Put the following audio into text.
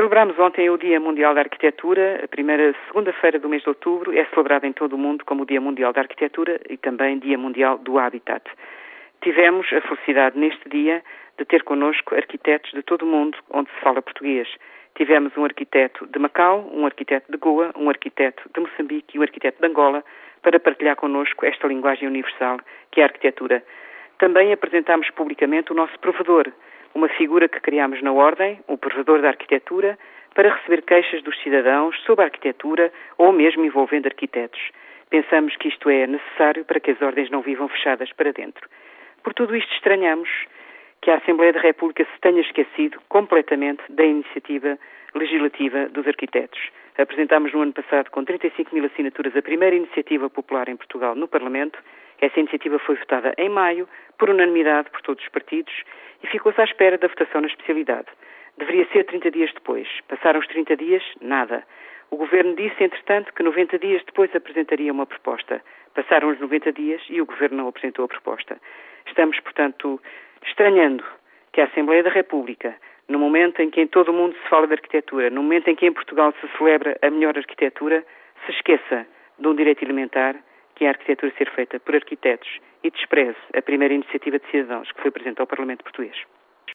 Celebramos ontem o Dia Mundial da Arquitetura. A primeira segunda-feira do mês de outubro é celebrada em todo o mundo como o Dia Mundial da Arquitetura e também Dia Mundial do Habitat. Tivemos a felicidade neste dia de ter connosco arquitetos de todo o mundo onde se fala português. Tivemos um arquiteto de Macau, um arquiteto de Goa, um arquiteto de Moçambique e um arquiteto de Angola para partilhar connosco esta linguagem universal que é a arquitetura. Também apresentámos publicamente o nosso provedor, figura que criámos na Ordem, o provedor da arquitetura, para receber queixas dos cidadãos sobre a arquitetura ou mesmo envolvendo arquitetos. Pensamos que isto é necessário para que as ordens não vivam fechadas para dentro. Por tudo isto estranhamos que a Assembleia da República se tenha esquecido completamente da iniciativa legislativa dos arquitetos. Apresentámos no ano passado, com 35 mil assinaturas, a primeira iniciativa popular em Portugal no Parlamento. Essa iniciativa foi votada em maio, por unanimidade por todos os partidos, e ficou-se à espera da votação na especialidade. Deveria ser 30 dias depois. Passaram os 30 dias, nada. O Governo disse, entretanto, que 90 dias depois apresentaria uma proposta. Passaram os 90 dias e o Governo não apresentou a proposta. Estamos, portanto, estranhando que a Assembleia da República, no momento em que em todo o mundo se fala de arquitetura, no momento em que em Portugal se celebra a melhor arquitetura, se esqueça de um direito elementar, que é a arquitetura ser feita por arquitetos, e despreze a primeira iniciativa de cidadãos que foi apresentada ao Parlamento Português.